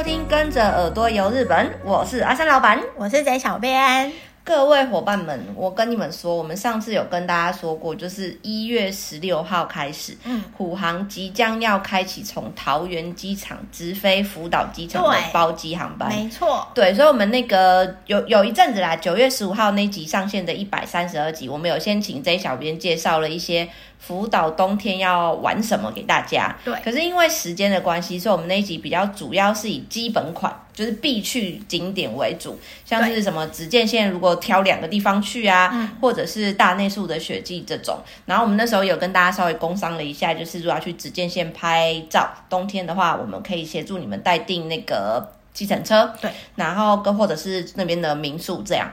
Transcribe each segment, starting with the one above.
收听，跟着耳朵游日本，我是阿三老板，我是贼小编。各位伙伴们，我跟你们说，我们上次有跟大家说过，就是一月十六号开始，嗯，虎航即将要开启从桃园机场直飞福岛机场的包机航班，没错，对，所以我们那个有有一阵子啦，九月十五号那集上线的一百三十二集，我们有先请 J 小编介绍了一些。福岛冬天要玩什么给大家？对，可是因为时间的关系，所以我们那一集比较主要是以基本款，就是必去景点为主，像是什么紫见线，如果挑两个地方去啊，或者是大内宿的雪季这种。然后我们那时候有跟大家稍微工商了一下，就是如果要去紫见线拍照，冬天的话，我们可以协助你们代订那个计程车，对，然后跟或者是那边的民宿这样。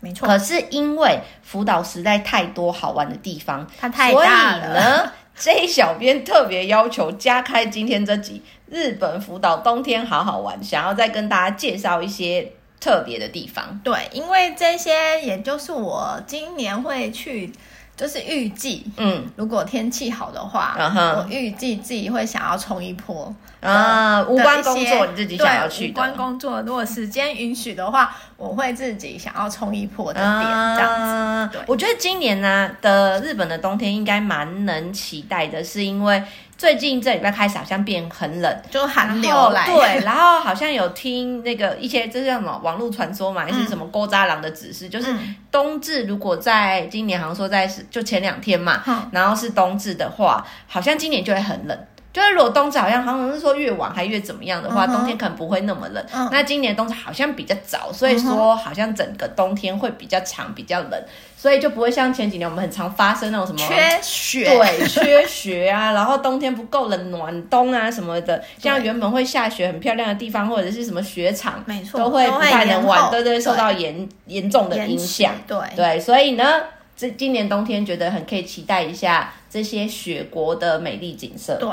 没错，可是因为福岛实在太多好玩的地方，它太大了。所以呢，这小编特别要求加开今天这集日本福岛冬天好好玩，想要再跟大家介绍一些特别的地方。对，因为这些也就是我今年会去。就是预计，嗯，如果天气好的话，我预计自己会想要冲一波啊，无关工作你自己想要去的，无关工作，如果时间允许的话，我会自己想要冲一波的点，这样子。对，我觉得今年呢的日本的冬天应该蛮能期待的，是因为。最近这礼拜开始好像变很冷，就寒流来。对，然后好像有听那个一些这是叫什么网络传说嘛，还是什么勾渣郎的指示，嗯、就是冬至如果在今年好像说在就前两天嘛，嗯、然后是冬至的话，好像今年就会很冷。就是如果冬至好像好像是说越晚还越怎么样的话，冬天可能不会那么冷。嗯、那今年冬至好像比较早，所以说好像整个冬天会比较长，比较冷。所以就不会像前几年我们很常发生那种什么缺雪，对，缺雪啊，然后冬天不够冷，暖冬啊什么的，像原本会下雪很漂亮的地方，或者是什么雪场，没错，都会不太能玩，对对，受到严严重的影响，对。对，所以呢，这今年冬天觉得很可以期待一下这些雪国的美丽景色，对。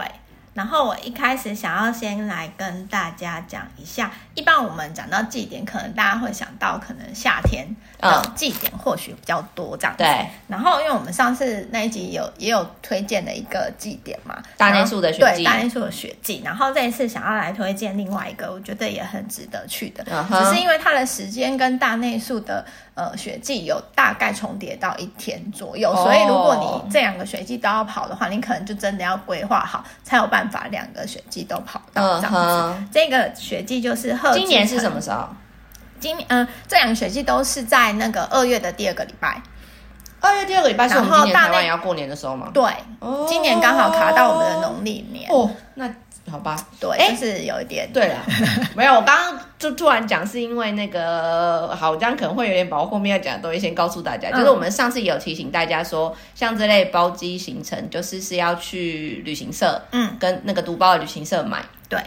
然后我一开始想要先来跟大家讲一下，一般我们讲到祭典，可能大家会想到可能夏天的祭典或许比较多这样子。对。然后，因为我们上次那一集有也有推荐的一个祭典嘛，大内宿的雪祭。对，大内宿的雪祭。然后这一次想要来推荐另外一个，我觉得也很值得去的，嗯、只是因为它的时间跟大内宿的呃雪季有大概重叠到一天左右，哦、所以如果你这两个雪季都要跑的话，你可能就真的要规划好才有办法。两个雪季都跑到这样子，嗯、这个雪季就是贺。今年是什么时候？今嗯、呃，这两个雪季都是在那个二月的第二个礼拜。二月第二个礼拜是我们今年台湾要过年的时候吗？对，哦、今年刚好卡到我们的农历年。哦，那。好吧，对，欸、就是有一点对。了，没有，我刚刚就突然讲，是因为那个好，这样可能会有点薄，后面要讲的东西先告诉大家，嗯、就是我们上次也有提醒大家说，像这类包机行程，就是是要去旅行社，嗯，跟那个独包的旅行社买，对。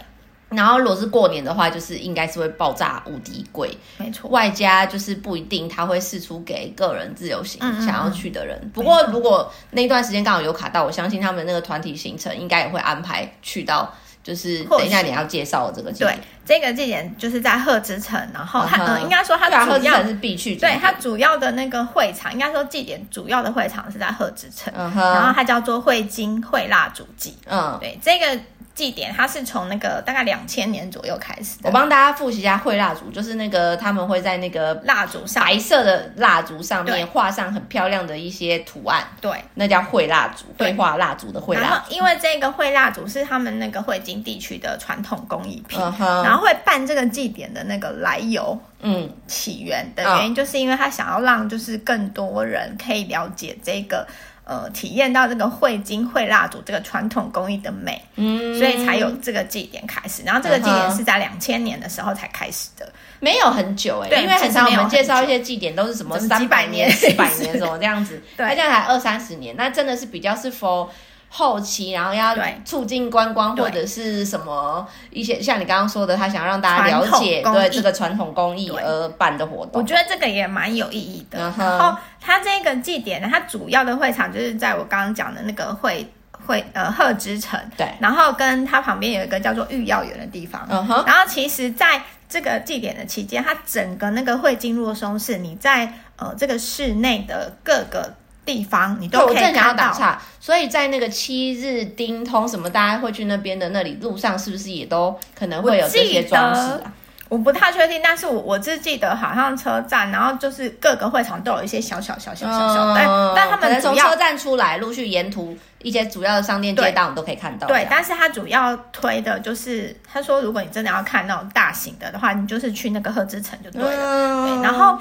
然后如果是过年的话，就是应该是会爆炸无敌贵，没错。外加就是不一定他会释出给个人自由行想要去的人。不过如果那段时间刚好有卡到，我相信他们那个团体行程应该也会安排去到。就是等一下你要介绍这个景点，对，这个祭典就是在鹤之城，然后它、uh 应该说它主要是必去，对，它主要的那个会场，应该说祭典主要的会场是在鹤之城，uh. 然后它叫做汇金会蜡烛祭，嗯、uh，huh. 对，这个。祭典它是从那个大概两千年左右开始的。我帮大家复习一下会蜡烛，就是那个他们会在那个蜡烛上。白色的蜡烛上面画上很漂亮的一些图案，对，那叫会蜡烛，绘画蜡烛的会蜡烛。然后因为这个会蜡烛是他们那个会津地区的传统工艺品，然后会办这个祭典的那个来由，嗯，起源的原因就是因为他想要让就是更多人可以了解这个。呃，体验到这个绘金绘蜡烛这个传统工艺的美，嗯，所以才有这个祭典开始。然后这个祭典是在两千年的时候才开始的，没有很久哎、欸，对，因为很常我们介绍一些祭典都是什么三百年、四百年什么这样子，对，它现在才二三十年，那真的是比较是 for。后期，然后要促进观光或者是什么一些像你刚刚说的，他想让大家了解对这个传统工艺而办的活动，我觉得这个也蛮有意义的。Uh. 然后它这个祭典呢，它主要的会场就是在我刚刚讲的那个会会呃鹤之城，对，然后跟它旁边有一个叫做御药园的地方。Uh huh. 然后其实在这个祭典的期间，它整个那个会津若松市，你在呃这个室内的各个。地方，你都可以看到。打岔，所以在那个七日丁通什么，大家会去那边的那里路上，是不是也都可能会有这些装饰啊？我不太确定，但是我我只记得好像车站，然后就是各个会场都有一些小小小小小小，但、嗯、但他们从车站出来，陆续沿途一些主要的商店街道，你都可以看到。对，但是他主要推的就是，他说如果你真的要看那种大型的的话，你就是去那个贺知城就对了。嗯、对，然后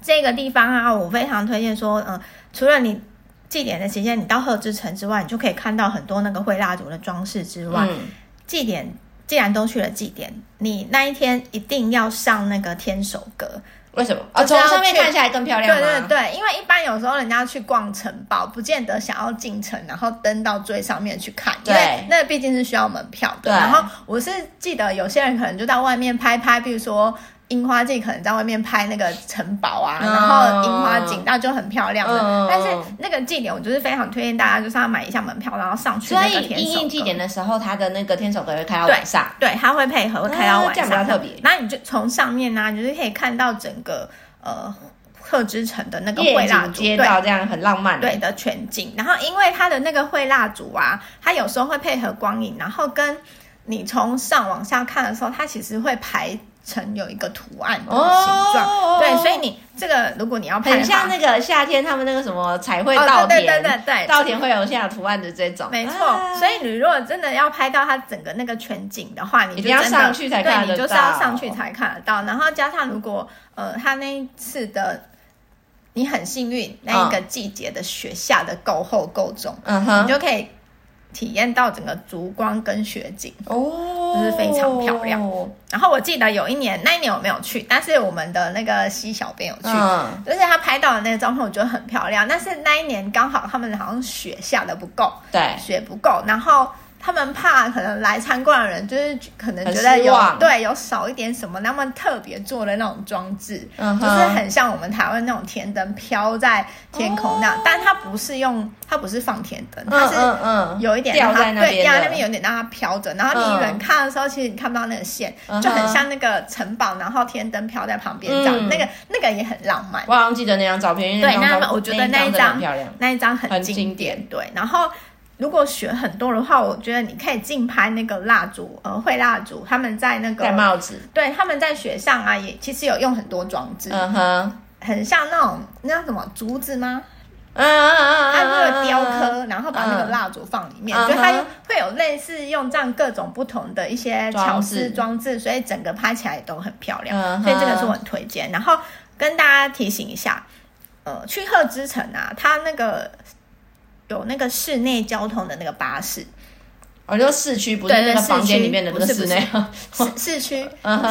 这个地方啊，我非常推荐说，嗯、呃，除了你祭典的期间，你到贺知城之外，你就可以看到很多那个会蜡烛的装饰之外，嗯、祭典。既然都去了祭典，你那一天一定要上那个天守阁。为什么？啊，从上面看起来更漂亮。对对对，因为一般有时候人家去逛城堡，不见得想要进城，然后登到最上面去看，对，因为那毕竟是需要门票的。然后我是记得有些人可能就到外面拍拍，比如说。樱花季可能在外面拍那个城堡啊，嗯、然后樱花景，那就很漂亮的。嗯、但是那个祭典，我就是非常推荐大家，就是要买一下门票，然后上去那个天守阁。所以，因应祭典的时候，它的那个天守阁会开到晚上。对，对，它会配合会开到晚上，啊、特别。那你就从上面呢、啊，你就是可以看到整个呃贺知城的那个会蜡烛街道，这样很浪漫。对的全景。然后，因为它的那个会蜡烛啊，它有时候会配合光影，然后跟你从上往下看的时候，它其实会排。成有一个图案的形状，哦、对，所以你这个如果你要拍，很像那个夏天他们那个什么彩绘稻田，哦、对对对稻田会有像图案的这种，没错。啊、所以你如果真的要拍到它整个那个全景的话，你就要上去才看得到，对，你就是要上去才看得到。然后加上如果呃，他那一次的你很幸运，那一个季节的雪下的够厚够重，嗯哼，你就可以。体验到整个烛光跟雪景哦，就是非常漂亮。然后我记得有一年，那一年我没有去，但是我们的那个西小编有去，嗯、就是他拍到的那个照片，我觉得很漂亮。但是那一年刚好他们好像雪下的不够，对，雪不够，然后。他们怕可能来参观的人就是可能觉得有对有少一点什么，他们特别做的那种装置，就是很像我们台湾那种天灯飘在天空那样，哦、但它不是用它不是放天灯，它是有一点让它吊在那边，对，吊在那边有点让它飘着，然后你远看的时候，其实你看不到那个线，嗯、就很像那个城堡，然后天灯飘在旁边这样，嗯、那个那个也很浪漫。我好像记得那张照片，对，那我觉得那一张漂亮，那一张很经典，对，然后。如果雪很多的话，我觉得你可以近拍那个蜡烛，呃，会蜡烛，他们在那个戴帽子，对，他们在雪上啊，也其实有用很多装置，嗯哼，很像那种那叫什么竹子吗？嗯嗯嗯，它会雕刻，然后把那个蜡烛放里面，所以它会有类似用这样各种不同的一些巧思装置，所以整个拍起来都很漂亮，所以这个是我很推荐。然后跟大家提醒一下，呃，去鹤之城啊，它那个。有那个室内交通的那个巴士，哦，就市区不是那个房间里面的，不是 市内，市市区，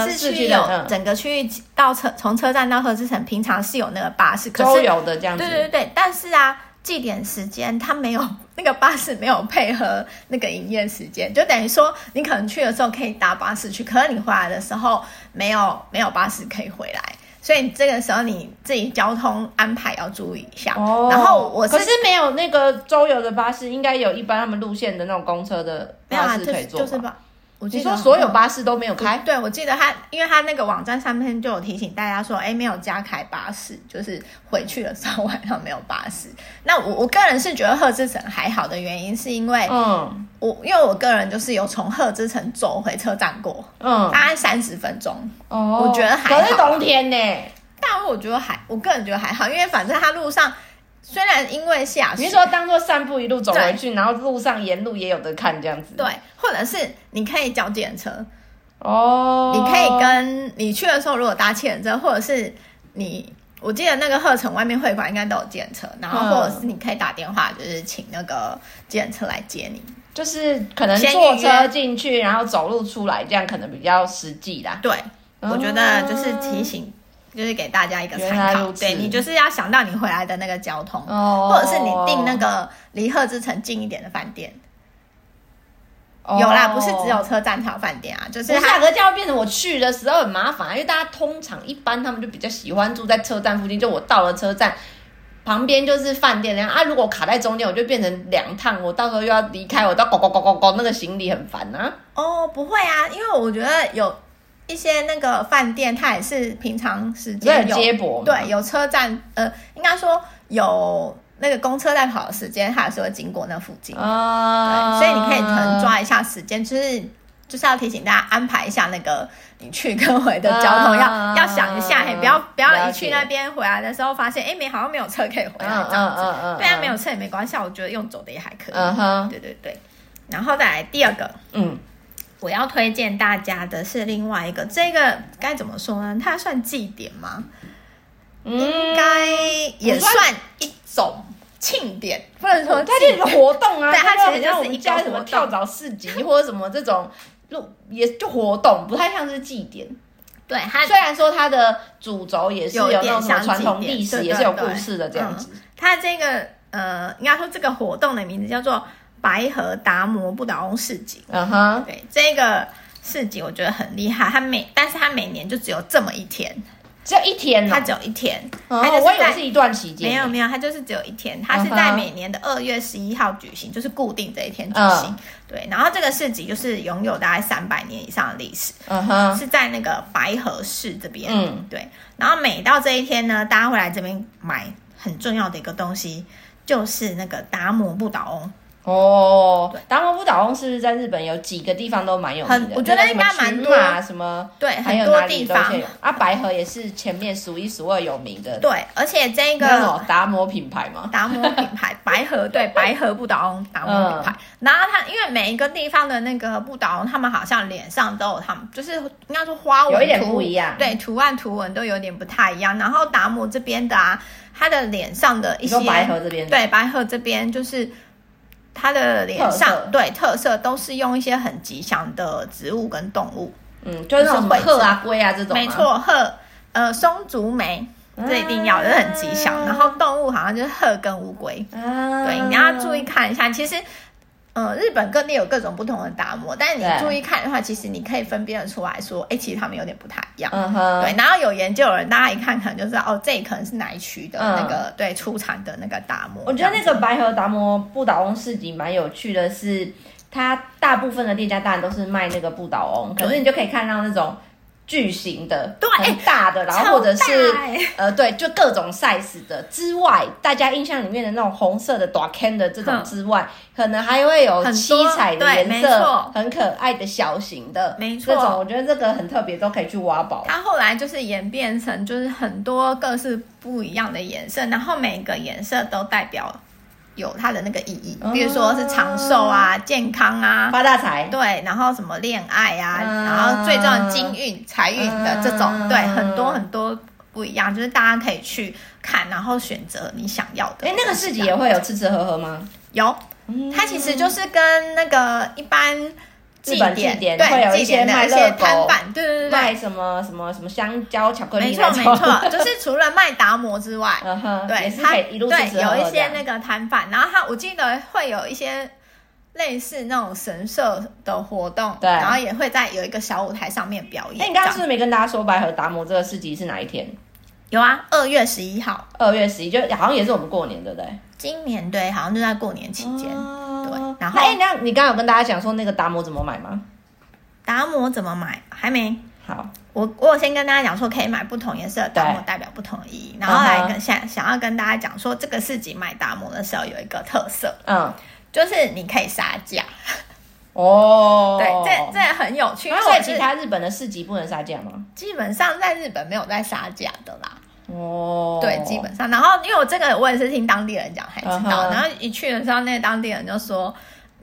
市区有整个区域到车从车站到贺知城，平常是有那个巴士，周游的这样子，对对对，但是啊，祭典时间它没有那个巴士没有配合那个营业时间，就等于说你可能去的时候可以搭巴士去，可是你回来的时候没有没有巴士可以回来。所以这个时候你自己交通安排要注意一下。哦。然后我是可是没有那个周游的巴士，应该有一般他们路线的那种公车的巴士可以坐。就是吧。你说所有巴士都没有开？对，我记得他，因为他那个网站上面就有提醒大家说，哎，没有加开巴士，就是回去的时候晚上没有巴士。那我我个人是觉得贺知城还好的原因，是因为，嗯，我因为我个人就是有从贺知城走回车站过，嗯，大概三十分钟，哦，我觉得还好。可是冬天呢？但我觉得还，我个人觉得还好，因为反正他路上。虽然因为下雪，你说当做散步一路走回去，然后路上沿路也有的看这样子。对，或者是你可以叫计程车哦，你可以跟你去的时候如果搭计程车，或者是你，我记得那个鹤城外面会馆应该都有计程车，然后或者是你可以打电话，就是请那个计程车来接你，就是可能坐车进去，然后走路出来，这样可能比较实际啦。对，我觉得就是提醒。就是给大家一个参考，对，你就是要想到你回来的那个交通，哦、或者是你订那个离赫之城近一点的饭店。哦、有啦，不是只有车站才有饭店啊，就是价格就要变成我去的时候很麻烦，因为大家通常一般他们就比较喜欢住在车站附近，就我到了车站旁边就是饭店那样啊。如果卡在中间，我就变成两趟，我到时候又要离开，我到搞搞搞搞搞，那个行李很烦啊。哦，不会啊，因为我觉得有。一些那个饭店，它也是平常时间有，接驳，对，有车站，呃，应该说有那个公车在跑的时间，它也是会经过那附近啊。对，所以你可以可能抓一下时间，就是就是要提醒大家安排一下那个你去跟回的交通，要要想一下，嘿，不要不要一去那边回来的时候发现，哎，没好像没有车可以回来这样子。对啊，没有车也没关系，我觉得用走的也还可以。嗯哼，对对对。然后再来第二个，嗯。我要推荐大家的是另外一个，这个该怎么说呢？它算祭典吗？嗯、应该也算一种庆典，或者说它就是一个活动啊。对，它其实就是一家什么跳蚤市集或者什么这种，就也就活动，不太像是祭典。对，它虽然说它的主轴也是有那种传统历史，也是有故事的这样子。它这个呃，应该说这个活动的名字叫做。白河达摩不倒翁市集，嗯哼、uh，huh. 对，这个市集我觉得很厉害，它每，但是它每年就只有这么一天，只有一天，它只有一天，它、uh huh. 我以为是一段期间，没有没有，它就是只有一天，它是在每年的二月十一号举行，就是固定这一天举行，uh huh. 对，然后这个市集就是拥有大概三百年以上的历史，嗯哼、uh，huh. 是在那个白河市这边，嗯，uh. 对，然后每到这一天呢，大家会来这边买很重要的一个东西，就是那个达摩不倒翁。哦，达摩不倒翁是不是在日本有几个地方都蛮有名的？我觉得应该蛮多，什么对，很多地方啊，白河也是前面数一数二有名的。对，而且这个达摩品牌嘛，达摩品牌 白河对白河不倒翁达摩品牌。然后它因为每一个地方的那个不倒翁，他们好像脸上都有他们，就是应该说花纹有一点不一样，对，图案图文都有点不太一样。然后达摩这边的啊，他的脸上的一些白河这边对白河这边就是。他的脸上特对特色都是用一些很吉祥的植物跟动物，嗯，就是什么鹤啊、龟啊这种，没错，鹤，呃，松竹梅，这一定要，这、啊、很吉祥。然后动物好像就是鹤跟乌龟，啊、对，你要注意看一下，其实。嗯，日本各地有各种不同的达摩，但是你注意看的话，其实你可以分辨得出来说，哎，其实他们有点不太一样。嗯哼，对。然后有研究的人，大家一看可能就知道，哦，这可能是哪一区的那个、嗯、对出产的那个达摩。我觉得那个白河达摩不倒翁市集蛮有趣的是，它大部分的店家当然都是卖那个不倒翁，可是你就可以看到那种。巨型的，对，很大的，然后或者是呃，对，就各种 size 的之外，大家印象里面的那种红色的短 can 的这种之外，可能还会有七彩的颜色，很可爱的小型的，没错，这种我觉得这个很特别，都可以去挖宝。它后来就是演变成就是很多各式不一样的颜色，然后每个颜色都代表。有它的那个意义，比如说是长寿啊、健康啊、发大财，对，然后什么恋爱啊，然后最重要的金运、财运的这种，对，很多很多不一样，就是大家可以去看，然后选择你想要的。哎，那个市集也会有吃吃喝喝吗？有，它其实就是跟那个一般。祭典对，会有一些卖些摊贩，对对对，卖什么什么什么香蕉、巧克力，没错没错，就是除了卖达摩之外，对，他对有一些那个摊贩，然后他我记得会有一些类似那种神社的活动，对，然后也会在有一个小舞台上面表演。那，你刚刚是不是没跟大家说白河达摩这个市集是哪一天？有啊，二月十一号，二月十一就好像也是我们过年，对不对？今年对，好像就在过年期间。对，然后哎，那你刚刚有跟大家讲说那个达摩怎么买吗？达摩怎么买？还没。好，我我有先跟大家讲说可以买不同颜色的达摩，代表不同的意义。然后来跟想想要跟大家讲说，这个市集买达摩的时候有一个特色，嗯，就是你可以杀价。哦，对，这这很有趣。所以其他日本的市集不能杀价吗？基本上在日本没有在杀价的啦。哦，对，基本上，然后因为我这个我也是听当地人讲才知道，uh huh. 然后一去的时候，那当地人就说。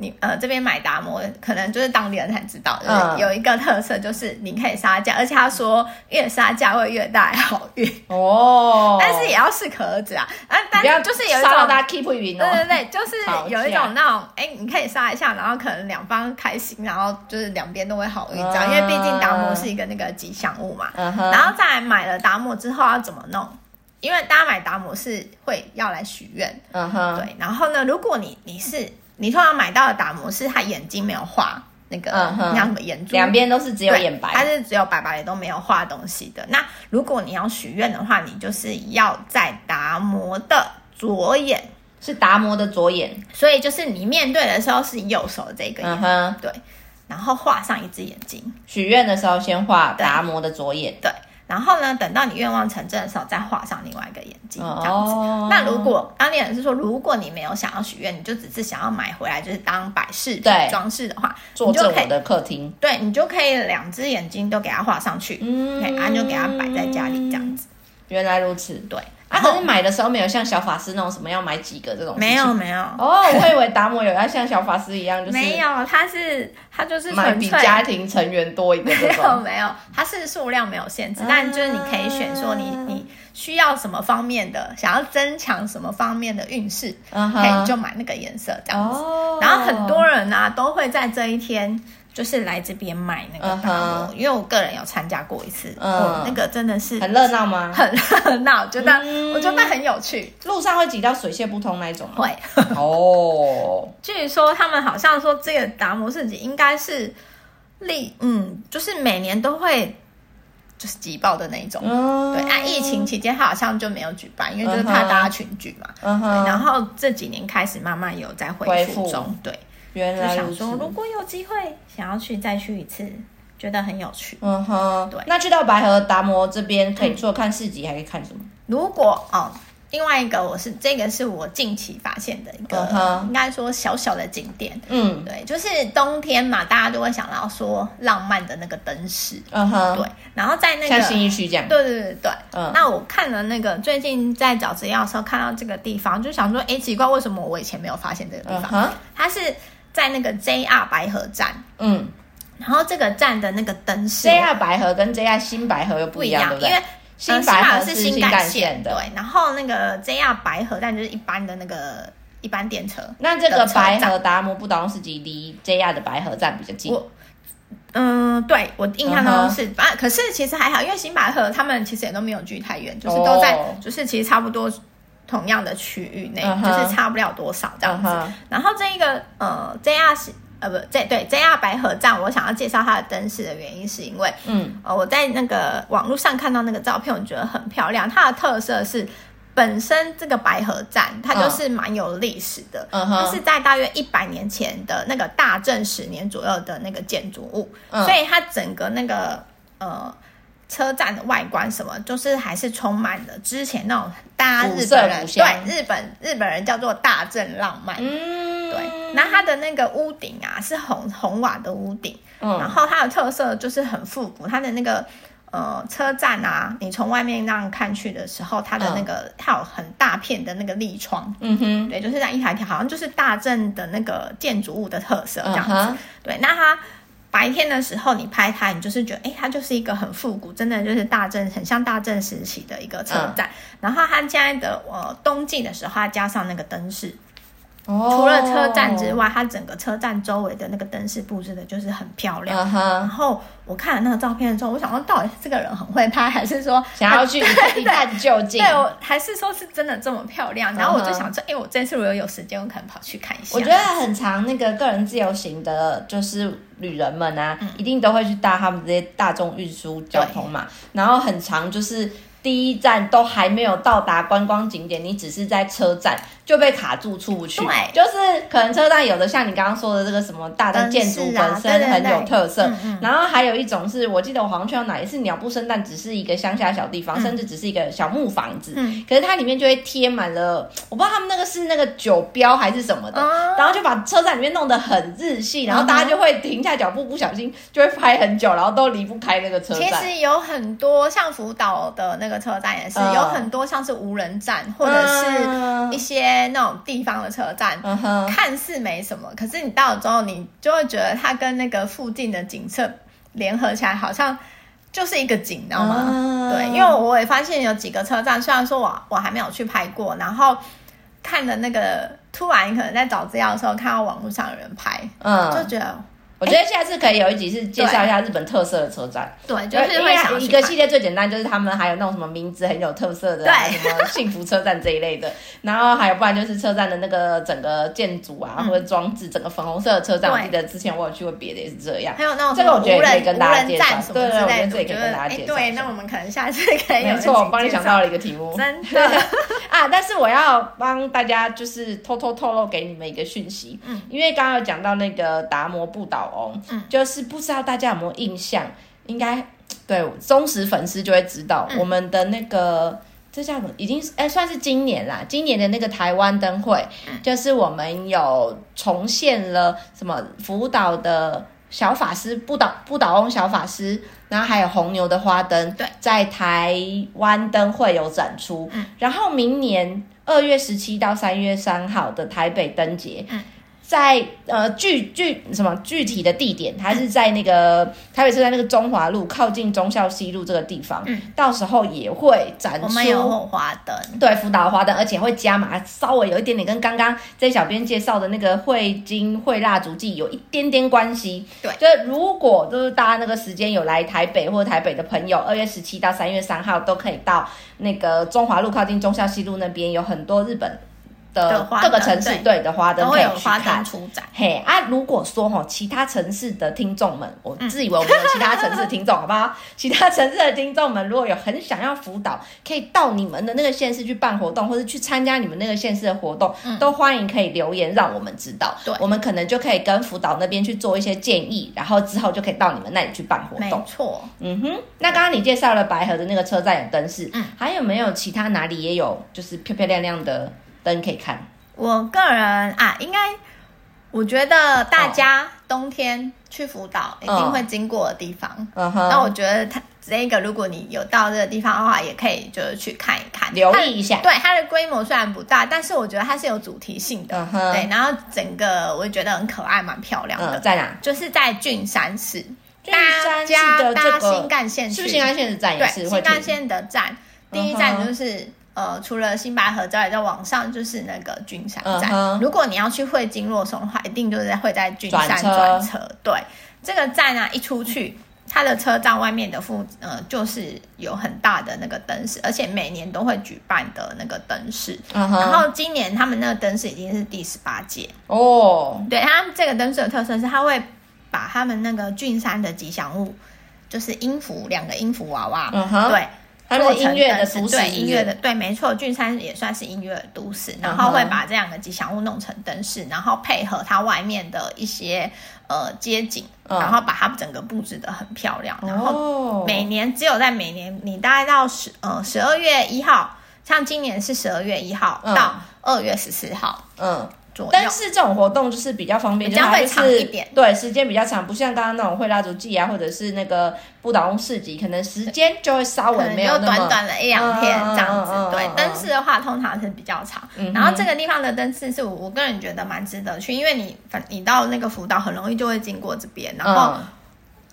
你呃这边买达摩，可能就是当地人才知道，就是有一个特色，就是你可以杀价，而且他说越杀价会越带好运哦。但是也要适可而止啊，啊，但就是有一种大家 keep 云对对对，就是有一种那种，哎，你可以杀一下，然后可能两方开心，然后就是两边都会好运这样，因为毕竟达摩是一个那个吉祥物嘛。然后再来买了达摩之后要怎么弄？因为大家买达摩是会要来许愿，嗯哼，对。然后呢，如果你你是你通常买到的达摩是他眼睛没有画那个，嗯哼，那什么眼珠，两边都是只有眼白，它是只有白白的，都没有画东西的。那如果你要许愿的话，你就是要在达摩的左眼，是达摩的左眼，所以就是你面对的时候是右手这个眼，嗯哼，对，然后画上一只眼睛。许愿的时候先画达摩的左眼，对。然后呢，等到你愿望成真的时候，再画上另外一个眼睛，这样子。哦、那如果当年人是说，如果你没有想要许愿，你就只是想要买回来就是当摆饰品装饰的话，坐正我的客厅，对你就可以两只眼睛都给它画上去，嗯，然后就给它摆在家里这样子。原来如此，对。啊，可是买的时候没有像小法师那种什么要买几个这种，没有没有。哦，我以为达摩有要像小法师一样，就是没有，他是他就是买比家庭成员多一个，没有没有，它是数量没有限制，但就是你可以选说你你需要什么方面的，想要增强什么方面的运势，可以就买那个颜色这样子。然后很多人呢都会在这一天。就是来这边买那个达摩，uh huh. 因为我个人有参加过一次，我、uh huh. 那个真的是很热闹吗？很热闹，觉得、嗯、我觉得很有趣。路上会挤到水泄不通那一种吗？会哦。据说他们好像说这个达摩市集应该是历嗯，就是每年都会就是挤爆的那一种。Uh huh. 对啊，疫情期间他好像就没有举办，因为就是怕大家群聚嘛。嗯、uh huh. 然后这几年开始慢慢有在恢复中，复对。原来想说，如果有机会想要去再去一次，觉得很有趣。嗯哼，对。那去到白河达摩这边，可以除了看市集，还可以看什么？如果哦，另外一个我是这个是我近期发现的一个，应该说小小的景点。嗯，对，就是冬天嘛，大家都会想到说浪漫的那个灯饰。嗯哼，对。然后在那个像新一区这样。对对对对。嗯。那我看了那个最近在找资料的时候看到这个地方，就想说，哎，奇怪，为什么我以前没有发现这个地方？它是。在那个 JR 白河站，嗯，然后这个站的那个灯是，JR 白河跟 JR 新白河又不一样，对不对？因为新白河是新干线的，对。然后那个 JR 白河站就是一般的那个一般电车。那这个白河达摩不倒翁市集离 JR 的白河站比较近。嗯，对我印象中是，反正可是其实还好，因为新白河他们其实也都没有距太远，就是都在，就是其实差不多。同样的区域内，uh huh. 就是差不了多少这样子。Uh huh. 然后这一个呃，JR 是呃不，这对 JR 白河站，我想要介绍它的灯饰的原因，是因为嗯，呃，我在那个网络上看到那个照片，我觉得很漂亮。它的特色是本身这个白河站，它就是蛮有历史的。嗯、uh huh. 它是在大约一百年前的那个大正十年左右的那个建筑物，uh. 所以它整个那个呃。车站的外观什么，就是还是充满了之前那种大日本人对日本日本人叫做大正浪漫。嗯，对。那它的那个屋顶啊是红红瓦的屋顶，嗯，然后它的特色就是很复古。它的那个呃车站啊，你从外面那样看去的时候，它的那个、嗯、它有很大片的那个立窗，嗯哼，对，就是这样一条条，好像就是大正的那个建筑物的特色这样子。嗯、对，那它。白天的时候，你拍它，你就是觉得，哎，它就是一个很复古，真的就是大正，很像大正时期的一个车站。嗯、然后它现在的呃冬季的时候，它加上那个灯饰。除了车站之外，它整个车站周围的那个灯饰布置的就是很漂亮。Uh huh. 然后我看了那个照片的时候，我想说，到底是这个人很会拍，还是说想要去 一探究竟？对，我还是说是真的这么漂亮？然后我就想说，哎、uh，huh. 我这次如果有时间，我可能跑去看一下。我觉得很长那个个人自由行的，就是旅人们啊，嗯、一定都会去搭他们这些大众运输交通嘛。然后很长就是。第一站都还没有到达观光景点，你只是在车站就被卡住出不去。对，就是可能车站有的像你刚刚说的这个什么大的建筑本身很有特色，然后还有一种是我记得我好像去到哪一次鸟不生蛋，只是一个乡下小地方，嗯、甚至只是一个小木房子，嗯、可是它里面就会贴满了，我不知道他们那个是那个酒标还是什么的，嗯、然后就把车站里面弄得很日系，然后大家就会停下脚步，不小心就会拍很久，然后都离不开那个车站。其实有很多像福岛的那个。车站也是有很多像是无人站，或者是一些那种地方的车站，看似没什么，可是你到了之后，你就会觉得它跟那个附近的景色联合起来，好像就是一个景，你知道吗？对，因为我也发现有几个车站，虽然说我我还没有去拍过，然后看的那个突然可能在找资料的时候看到网络上有人拍，嗯，就觉得。我觉得下次可以有一集是介绍一下日本特色的车站。对，就是会想一个系列最简单就是他们还有那种什么名字很有特色的，什么幸福车站这一类的。然后还有不然就是车站的那个整个建筑啊，或者装置，整个粉红色的车站。我记得之前我有去过别的也是这样。还有那种这个我觉得可以跟大家介绍。对对，我觉得这也可以跟大家介绍。对，那我们可能下次可以。没错，我帮你想到了一个题目。真 的啊！但是我要帮大家就是偷偷透露给你们一个讯息，嗯，因为刚刚有讲到那个达摩不倒就是。不知道大家有没有印象？应该 对忠实粉丝就会知道，嗯、我们的那个这叫什么？已经哎算是今年啦，今年的那个台湾灯会，嗯、就是我们有重现了什么福岛的小法师不倒不倒翁小法师，然后还有红牛的花灯，对，在台湾灯会有展出，嗯、然后明年二月十七到三月三号的台北灯节，嗯在呃具具什么具体的地点，它是在那个台北车站那个中华路靠近忠孝西路这个地方，嗯，到时候也会展出。我们有花灯，对，福岛的花灯，而且会加码，稍微有一点点跟刚刚这小编介绍的那个汇金汇蜡烛祭有一点点关系。对，就是如果就是大家那个时间有来台北或台北的朋友，二月十七到三月三号都可以到那个中华路靠近忠孝西路那边，有很多日本。的各个城市对的花灯可以去看，嘿啊！如果说哈，其他城市的听众们，我自以为我们有其他城市的听众，好不好？其他城市的听众们，如果有很想要辅导，可以到你们的那个县市去办活动，或者去参加你们那个县市的活动，都欢迎可以留言让我们知道，对，我们可能就可以跟辅导那边去做一些建议，然后之后就可以到你们那里去办活动。没错，嗯哼。那刚刚你介绍了白河的那个车站有灯饰，嗯，还有没有其他哪里也有就是漂漂亮亮的？灯可以看，我个人啊，应该我觉得大家冬天去福岛一定会经过的地方。嗯哼，那我觉得它这个，如果你有到这个地方的话，也可以就是去看一看，留意一下。对，它的规模虽然不大，但是我觉得它是有主题性的。嗯哼，对，然后整个我也觉得很可爱，蛮漂亮的。在哪？就是在郡山市。郡山市的这个新干线是不是新干线的站？对，新干线的站第一站就是。呃，除了新白河之外，在网上就是那个君山站。Uh huh. 如果你要去会津若松的话，一定就是会在君山转车。转车对，这个站啊，一出去，它的车站外面的附呃，就是有很大的那个灯饰，而且每年都会举办的那个灯饰。Uh huh. 然后今年他们那个灯饰已经是第十八届哦。Oh. 对，他们这个灯饰的特色是，他会把他们那个郡山的吉祥物，就是音符两个音符娃娃，uh huh. 对。它是音乐的都市，对音乐的对，没错，俊山也算是音乐的都市，然后会把这两个吉祥物弄成灯饰，然后配合它外面的一些呃街景，然后把它整个布置的很漂亮。然后每年只有在每年，你大概到十呃十二月一号，像今年是十二月一号到二月十四号，嗯。但是这种活动就是比较方便，比较会长一点。对，时间比较长，不像刚刚那种会蜡烛祭啊，或者是那个不倒翁市集，可能时间就会稍微没有那么短短的一两天这样子。对，灯饰的话通常是比较长。然后这个地方的灯饰是我我个人觉得蛮值得去，因为你反你到那个福岛很容易就会经过这边，然后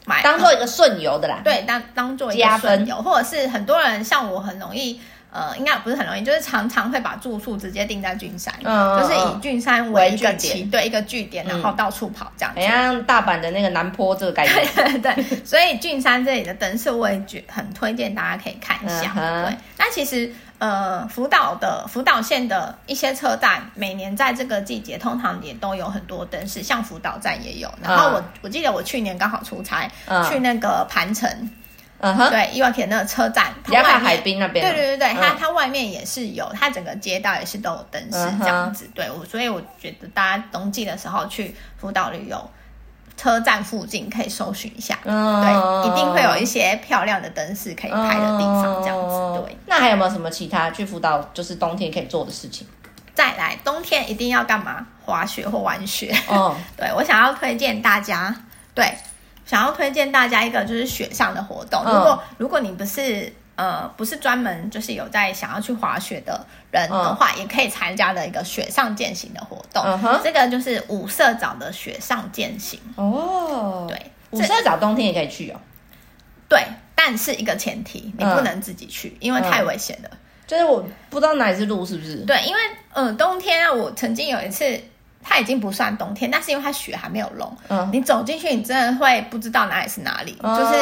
买当做一个顺游的啦。对，当当做一个顺游，或者是很多人像我很容易。呃，应该不是很容易，就是常常会把住宿直接定在郡山，嗯、就是以郡山为一个起对一个据点，然后到处跑这样子。像大阪的那个南坡这个概念。对对对，所以郡山这里的灯饰我也觉很推荐大家可以看一下。嗯、对，那其实呃，福岛的福岛县的一些车站，每年在这个季节通常也都有很多灯饰，像福岛站也有。然后我、嗯、我记得我去年刚好出差、嗯、去那个盘城。嗯哼，对，伊瓦田那个车站，比较靠海滨那边。对对对对，它它外面也是有，它整个街道也是都有灯饰这样子。对，我所以我觉得大家冬季的时候去福岛旅游，车站附近可以搜寻一下，对，一定会有一些漂亮的灯饰可以拍的地方这样子。对，那还有没有什么其他去福岛就是冬天可以做的事情？再来，冬天一定要干嘛？滑雪或玩雪。哦，对，我想要推荐大家，对。想要推荐大家一个就是雪上的活动，如果如果你不是呃不是专门就是有在想要去滑雪的人的话，也可以参加的一个雪上健行的活动。这个就是五色沼的雪上健行哦。对，五色沼冬天也可以去哦。对，但是一个前提，你不能自己去，因为太危险了。就是我不知道哪里是路，是不是？对，因为嗯冬天啊，我曾经有一次。它已经不算冬天，但是因为它雪还没有融，嗯，你走进去，你真的会不知道哪里是哪里，嗯、就是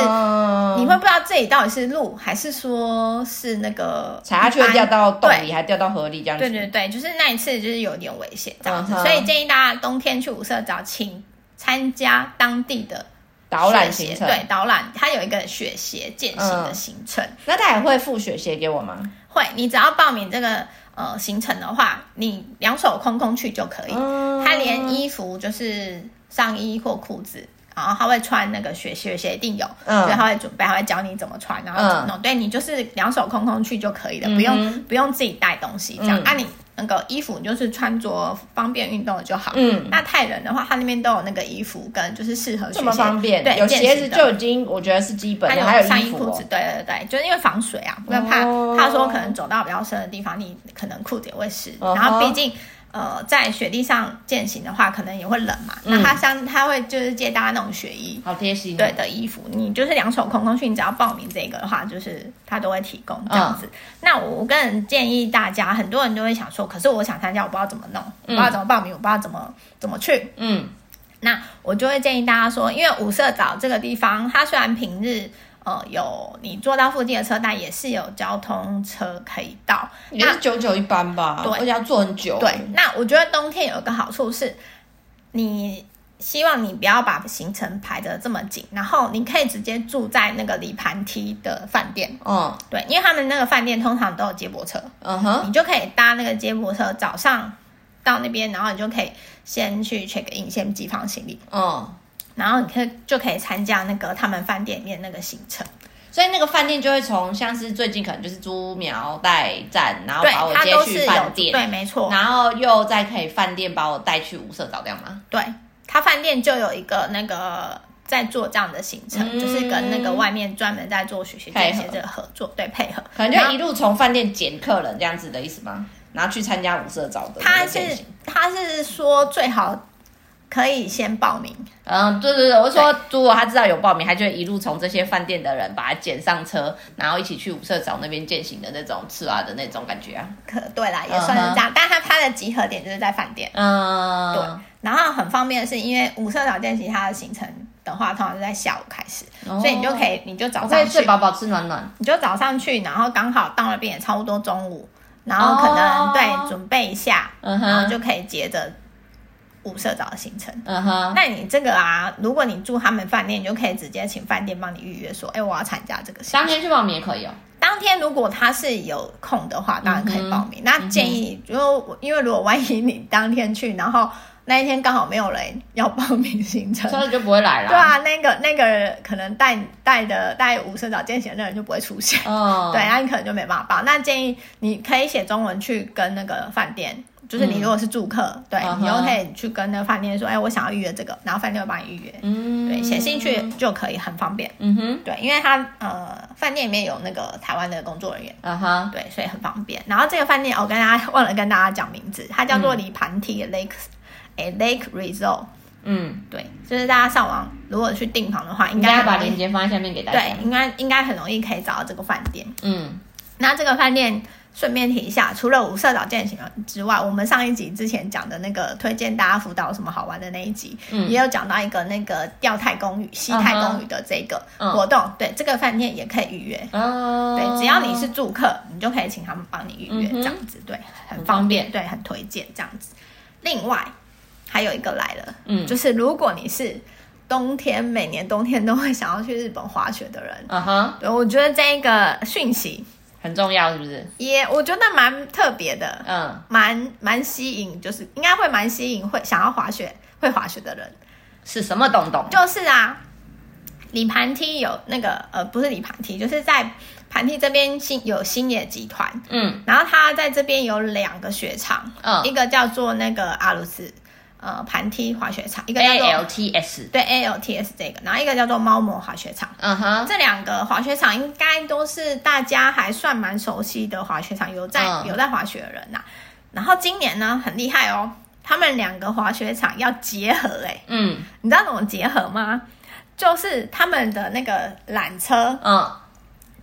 你会不知道这里到底是路，还是说是那个踩下去会掉到洞里，还掉到河里这样子。对对对，就是那一次就是有点危险这样子，嗯、所以建议大家冬天去五色沼，请参加当地的导览行程。对，导览它有一个雪鞋健行的行程，嗯、那他也会附雪鞋给我吗？会，你只要报名这个。呃，行程的话，你两手空空去就可以。嗯、他连衣服就是上衣或裤子，然后他会穿那个雪雪鞋一定有，嗯，所以他会准备，他会教你怎么穿，然后怎么弄。嗯、对，你就是两手空空去就可以了，不用、嗯、不用自己带东西这样。啊、你那个衣服你就是穿着方便运动的就好。嗯，那太冷的话，他那边都有那个衣服跟就是适合这么方便，对，有鞋子就已经我觉得是基本的，还有上衣裤子，对对对，就是因为防水啊，不要怕。哦、他说可能走到比较深的地方，你可能裤子也会湿，哦、然后毕竟。呃，在雪地上践行的话，可能也会冷嘛。嗯、那他像他会就是借大家那种雪衣，好贴心。对的衣服，你就是两手空空去，你只要报名这个的话，就是他都会提供这样子。嗯、那我我个人建议大家，很多人都会想说，可是我想参加，我不知道怎么弄，我不知道怎么报名，我不知道怎么怎么去。嗯，那我就会建议大家说，因为五色岛这个地方，它虽然平日。呃，有你坐到附近的车站，也是有交通车可以到，也是九九一班吧？对，而且要坐很久。对，那我觉得冬天有一个好处是，你希望你不要把行程排得这么紧，然后你可以直接住在那个里盘梯的饭店。嗯，对，因为他们那个饭店通常都有接驳车，嗯哼，你就可以搭那个接驳车，早上到那边，然后你就可以先去 check in，先寄放行李。嗯。然后你可以就可以参加那个他们饭店里面那个行程，所以那个饭店就会从像是最近可能就是猪苗代站，然后把我接去饭店，对，没错，然后又再可以饭店把我带去五色岛这样吗？对，他饭店就有一个那个在做这样的行程，嗯、就是跟那个外面专门在做学习这些这个合作，对，配合，可能就一路从饭店捡客人这样子的意思吗？然后去参加五色岛的，他是他是说最好。可以先报名，嗯，对对对，我说如果他知道有报名，他就会一路从这些饭店的人把他捡上车，然后一起去五色岛那边践行的那种吃啊的那种感觉啊。可对啦，也算是这样，uh. 但他他的集合点就是在饭店，嗯，uh. 对。然后很方便的是，因为五色岛践行它的行程的话，通常是在下午开始，oh. 所以你就可以，你就早上去睡饱饱吃暖暖，你就早上去，然后刚好到那边也差不多中午，然后可能、oh. 对准备一下，uh. 然后就可以接着。五色岛的行程，嗯哼，那你这个啊，如果你住他们饭店，你就可以直接请饭店帮你预约，说，哎，我要参加这个行程。当天去报名也可以哦。当天如果他是有空的话，当然可以报名。嗯、那建议，就、嗯、哼因为如果万一你当天去，然后那一天刚好没有人要报名行程，所以就不会来了。对啊，那个那个可能带带的带五色岛健行的人就不会出现。哦，对，那你可能就没办法报。那建议你可以写中文去跟那个饭店。就是你如果是住客，嗯、对，uh huh. 你又可以去跟那个饭店说，哎，我想要预约这个，然后饭店会帮你预约，嗯，对，写进去就可以，很方便，嗯哼，对，因为他呃，饭店里面有那个台湾的工作人员，嗯哼、uh，huh. 对，所以很方便。然后这个饭店，我跟大家忘了跟大家讲名字，它叫做里盘梯 Lake，哎、嗯、，Lake Resort，嗯，对，就是大家上网如果去订房的话，应该要把链接放在下面给大家，对，应该应该很容易可以找到这个饭店，嗯，那这个饭店。顺便提一下，除了五色岛健行之外，我们上一集之前讲的那个推荐大家辅导什么好玩的那一集，嗯、也有讲到一个那个钓太公寓、西太公寓的这个活动。Uh huh. 对，这个饭店也可以预约。Uh huh. 对，只要你是住客，你就可以请他们帮你预约，这样子，对，很方便，对，很推荐这样子。另外还有一个来了，嗯，就是如果你是冬天每年冬天都会想要去日本滑雪的人，嗯哼、uh，huh. 对，我觉得这一个讯息。很重要是不是？也、我觉得蛮特别的，嗯，蛮蛮吸引，就是应该会蛮吸引会想要滑雪、会滑雪的人。是什么东东？就是啊，里盘梯有那个呃，不是里盘梯，就是在盘梯这边新有新野集团，嗯，然后他在这边有两个雪场，嗯，一个叫做那个阿鲁斯。呃，盘梯滑雪场，一个叫做 ALTS，对 ALTS 这个，然后一个叫做猫魔滑雪场。嗯哼，这两个滑雪场应该都是大家还算蛮熟悉的滑雪场，有在、嗯、有在滑雪的人呐、啊。然后今年呢，很厉害哦，他们两个滑雪场要结合哎、欸，嗯，你知道怎么结合吗？就是他们的那个缆车，嗯，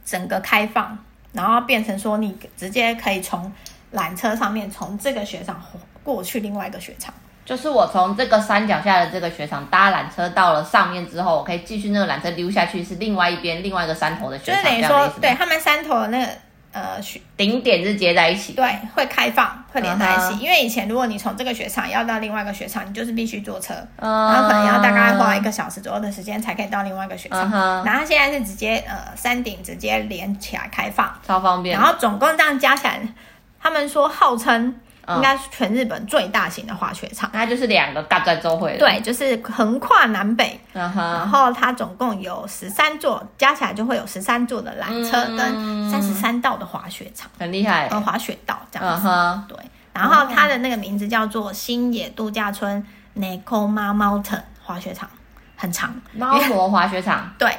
整个开放，然后变成说你直接可以从缆车上面从这个雪场过去另外一个雪场。就是我从这个山脚下的这个雪场搭缆车到了上面之后，我可以继续那个缆车溜下去，是另外一边另外一个山头的雪场。就是等于说，对他们山头的那个呃雪顶点是接在一起，对，会开放，会连在一起。Uh huh. 因为以前如果你从这个雪场要到另外一个雪场，你就是必须坐车，uh huh. 然后可能要大概花一个小时左右的时间才可以到另外一个雪场。Uh huh. 然后现在是直接呃山顶直接连起来开放，超方便。然后总共这样加起来，他们说号称。应该是全日本最大型的滑雪场。它就是两个大专周会。对，就是横跨南北。Uh. 然后它总共有十三座，加起来就会有十三座的缆车跟三十三道的滑雪场，很厉害。呃，滑雪道这样子。Uh. 对。然后它的那个名字叫做新野度假村 Nekoma Mountain 滑雪场，很长。猫魔滑雪场。对。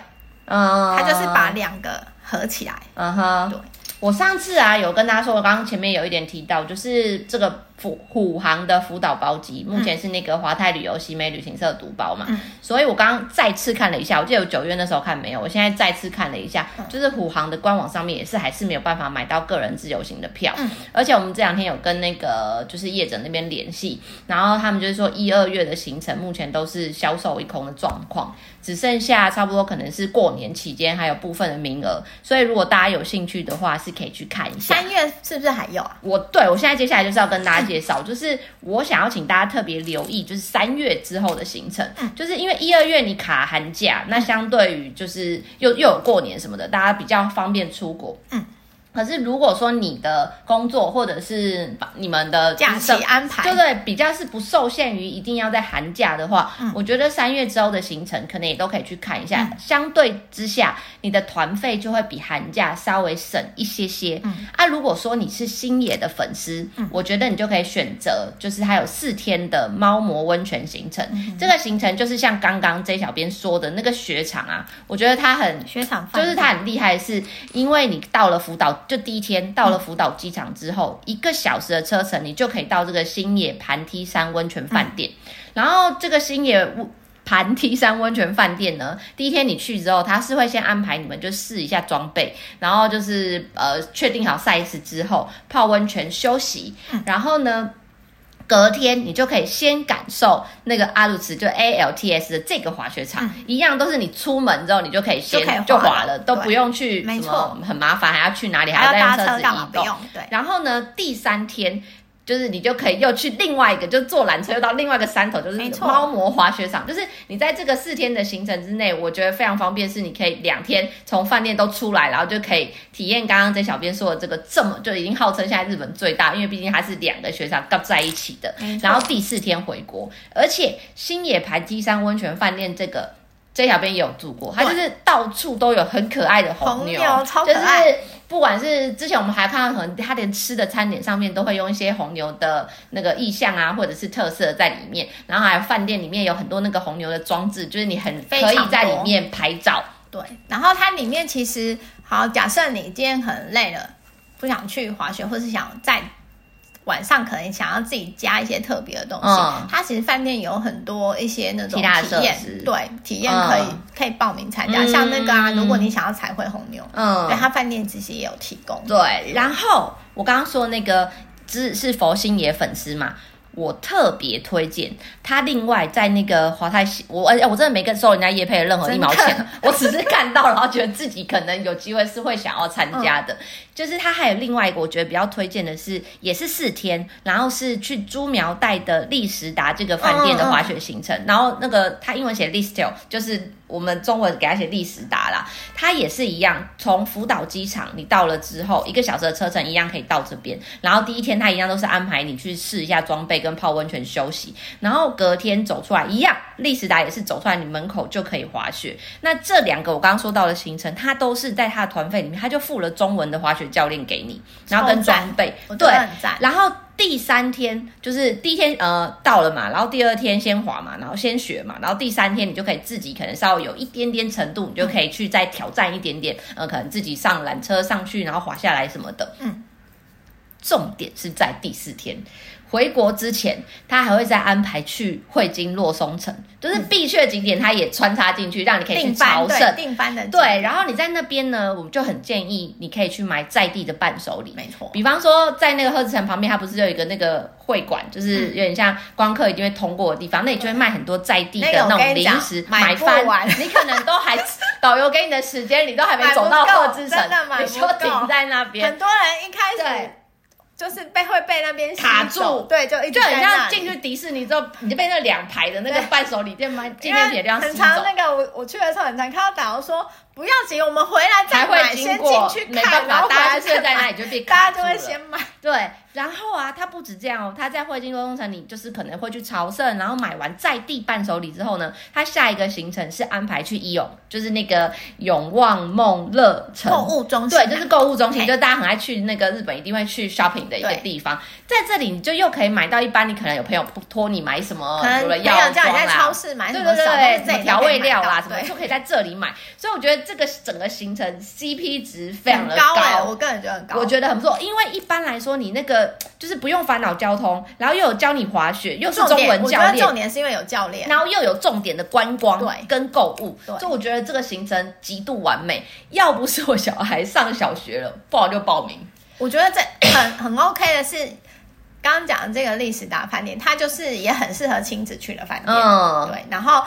嗯。它就是把两个合起来。嗯哼。对。我上次啊有跟大家说，我刚刚前面有一点提到，就是这个。虎虎航的辅导包机目前是那个华泰旅游西美旅行社独包嘛，嗯、所以我刚刚再次看了一下，我记得有九月那时候看没有，我现在再次看了一下，嗯、就是虎航的官网上面也是还是没有办法买到个人自由行的票，嗯、而且我们这两天有跟那个就是业者那边联系，然后他们就是说一二月的行程目前都是销售一空的状况，只剩下差不多可能是过年期间还有部分的名额，所以如果大家有兴趣的话是可以去看一下。三月是不是还有啊？我对我现在接下来就是要跟大家介绍，就是我想要请大家特别留意，就是三月之后的行程，嗯、就是因为一二月你卡寒假，那相对于就是又又有过年什么的，大家比较方便出国。嗯。可是如果说你的工作或者是你们的假期安排，对对，比较是不受限于一定要在寒假的话，嗯、我觉得三月之后的行程可能也都可以去看一下。嗯、相对之下，你的团费就会比寒假稍微省一些些。嗯、啊，如果说你是星野的粉丝，嗯、我觉得你就可以选择，就是它有四天的猫魔温泉行程。嗯、这个行程就是像刚刚 J 小编说的那个雪场啊，我觉得它很雪场，就是它很厉害，是因为你到了福岛。就第一天到了福岛机场之后，嗯、一个小时的车程，你就可以到这个星野盘梯山温泉饭店。嗯、然后这个星野盘梯山温泉饭店呢，第一天你去之后，他是会先安排你们就试一下装备，然后就是呃确定好 size 之后泡温泉休息，嗯、然后呢。隔天你就可以先感受那个阿鲁茨就 A L T S 的这个滑雪场，嗯、一样都是你出门之后你就可以先就滑了，都不用去什么很麻烦，还要去哪里还要再用车子移动。对，然后呢，第三天。就是你就可以又去另外一个，就坐缆车又到另外一个山头，就是猫魔滑雪场。就是你在这个四天的行程之内，我觉得非常方便，是你可以两天从饭店都出来，然后就可以体验刚刚这小编说的这个这么就已经号称现在日本最大，因为毕竟它是两个雪场搭在一起的。然后第四天回国，而且新野磐梯山温泉饭店这个。这小编也有住过，它就是到处都有很可爱的红牛，红牛超可爱。就是不管是之前我们还看到，可能它连吃的餐点上面都会用一些红牛的那个意象啊，或者是特色在里面。然后还有饭店里面有很多那个红牛的装置，就是你很可以在里面拍照。对，然后它里面其实好，假设你今天很累了，不想去滑雪，或是想再。晚上可能想要自己加一些特别的东西，嗯、它其实饭店有很多一些那种体验，对，体验可以、嗯、可以报名参加，像那个啊，如果你想要彩绘红牛，嗯，对，它饭店其实也有提供。对，然后我刚刚说那个是是佛星爷粉丝嘛。我特别推荐他，另外在那个华泰，我哎，我真的没跟收人家叶配的任何一毛钱，我只是看到然后觉得自己可能有机会是会想要参加的。嗯、就是他还有另外一个我觉得比较推荐的是，也是四天，然后是去朱苗带的利时达这个饭店的滑雪行程，嗯嗯、然后那个他英文写 Listel 就是。我们中文给他写历史达啦，他也是一样，从福岛机场你到了之后，一个小时的车程一样可以到这边。然后第一天他一样都是安排你去试一下装备跟泡温泉休息，然后隔天走出来一样，历史达也是走出来你门口就可以滑雪。那这两个我刚刚说到的行程，他都是在他的团费里面，他就付了中文的滑雪教练给你，然后跟装备，对，然后。第三天就是第一天，呃，到了嘛，然后第二天先滑嘛，然后先学嘛，然后第三天你就可以自己可能稍微有一点点程度，你就可以去再挑战一点点，呃，可能自己上缆车上去，然后滑下来什么的。嗯，重点是在第四天。回国之前，他还会再安排去会津若松城，就是必去的景点，他也穿插进去，让你可以去朝圣。定番的对，然后你在那边呢，我们就很建议你可以去买在地的伴手礼。没错，比方说在那个贺子城旁边，它不是有一个那个会馆，就是有点像光客一定会通过的地方，那里就会卖很多在地的那种零食，买翻你可能都还导游给你的时间，你都还没走到贺之城，你就停在那边。很多人一开始。就是被会被那边卡住，对，就一直就很像进去迪士尼之后，你就被那两排的那个伴手礼店卖纪念品的地方吸走。很长那个我我去的时候很长看到导游说不要紧，我们回来再买，先进去看，然后大家就在那里就被大家就会先买。对，然后啊，他不止这样哦，他在汇金多东城，你就是可能会去朝圣，然后买完在地伴手礼之后呢，他下一个行程是安排去伊勇，就是那个永旺梦乐城。购物中心，对，就是购物中心，就是大家很爱去那个日本一定会去 shopping 的一个地方，在这里你就又可以买到一般你可能有朋友托你买什么，可能要叫你在超市买什么，对对对，调味料啦什么，就可以在这里买，所以我觉得这个整个行程 CP 值非常的高，高，我个人觉得很高，我觉得很不错，因为一般来说你那个。就是不用烦恼交通，然后又有教你滑雪，又是中文教练。重点是因为有教练，然后又有重点的观光，对，跟购物，对，所以我觉得这个行程极度完美。要不是我小孩上小学了，不好就报名。我觉得这 很很 OK 的是，刚刚讲的这个历史大饭店，它就是也很适合亲子去的饭店。嗯，对。然后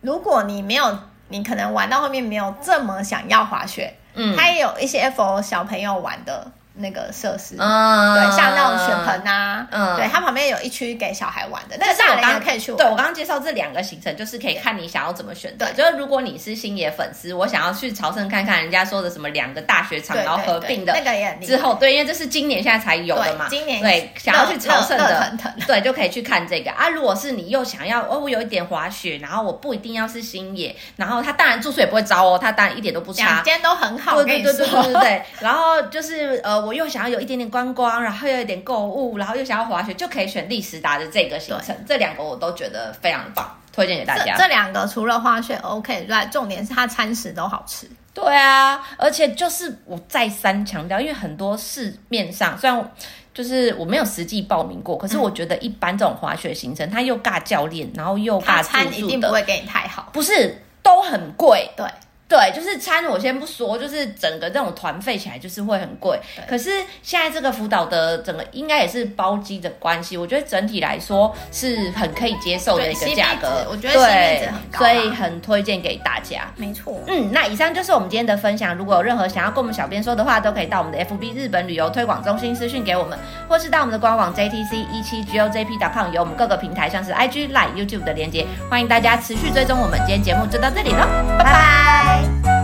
如果你没有，你可能玩到后面没有这么想要滑雪，嗯，它也有一些 for 小朋友玩的。那个设施，嗯，对，像那种雪盆啊，嗯，对，它旁边有一区给小孩玩的，那个大人也可以去玩。对，我刚刚介绍这两个行程，就是可以看你想要怎么选择。对，就是如果你是星野粉丝，我想要去朝圣看看人家说的什么两个大雪场，然后合并的那个也之后，对，因为这是今年现在才有的嘛，今年对，想要去朝圣的，对，就可以去看这个啊。如果是你又想要哦，我有一点滑雪，然后我不一定要是星野，然后他当然住宿也不会糟哦，他当然一点都不差，两间都很好，对对对对对对。然后就是呃，我又想要有一点点。观光，然后又有点购物，然后又想要滑雪，就可以选利时达的这个行程。这两个我都觉得非常棒，推荐给大家。这两个除了滑雪 OK 之外，重点是它餐食都好吃。对啊，而且就是我再三强调，因为很多市面上虽然就是我没有实际报名过，可是我觉得一般这种滑雪行程，他又尬教练，然后又尬餐，一定不会给你太好，不是都很贵。对。对，就是餐我先不说，就是整个这种团费起来就是会很贵。可是现在这个福岛的整个应该也是包机的关系，我觉得整体来说是很可以接受的一个价格。我觉得对，所以很推荐给大家。没错。嗯，那以上就是我们今天的分享。如果有任何想要跟我们小编说的话，都可以到我们的 FB 日本旅游推广中心私讯给我们，或是到我们的官网 JTC 一七 GOJP.com 有我们各个平台像是 IG、Line、YouTube 的连接，欢迎大家持续追踪我们。今天节目就到这里了，拜拜。Bye.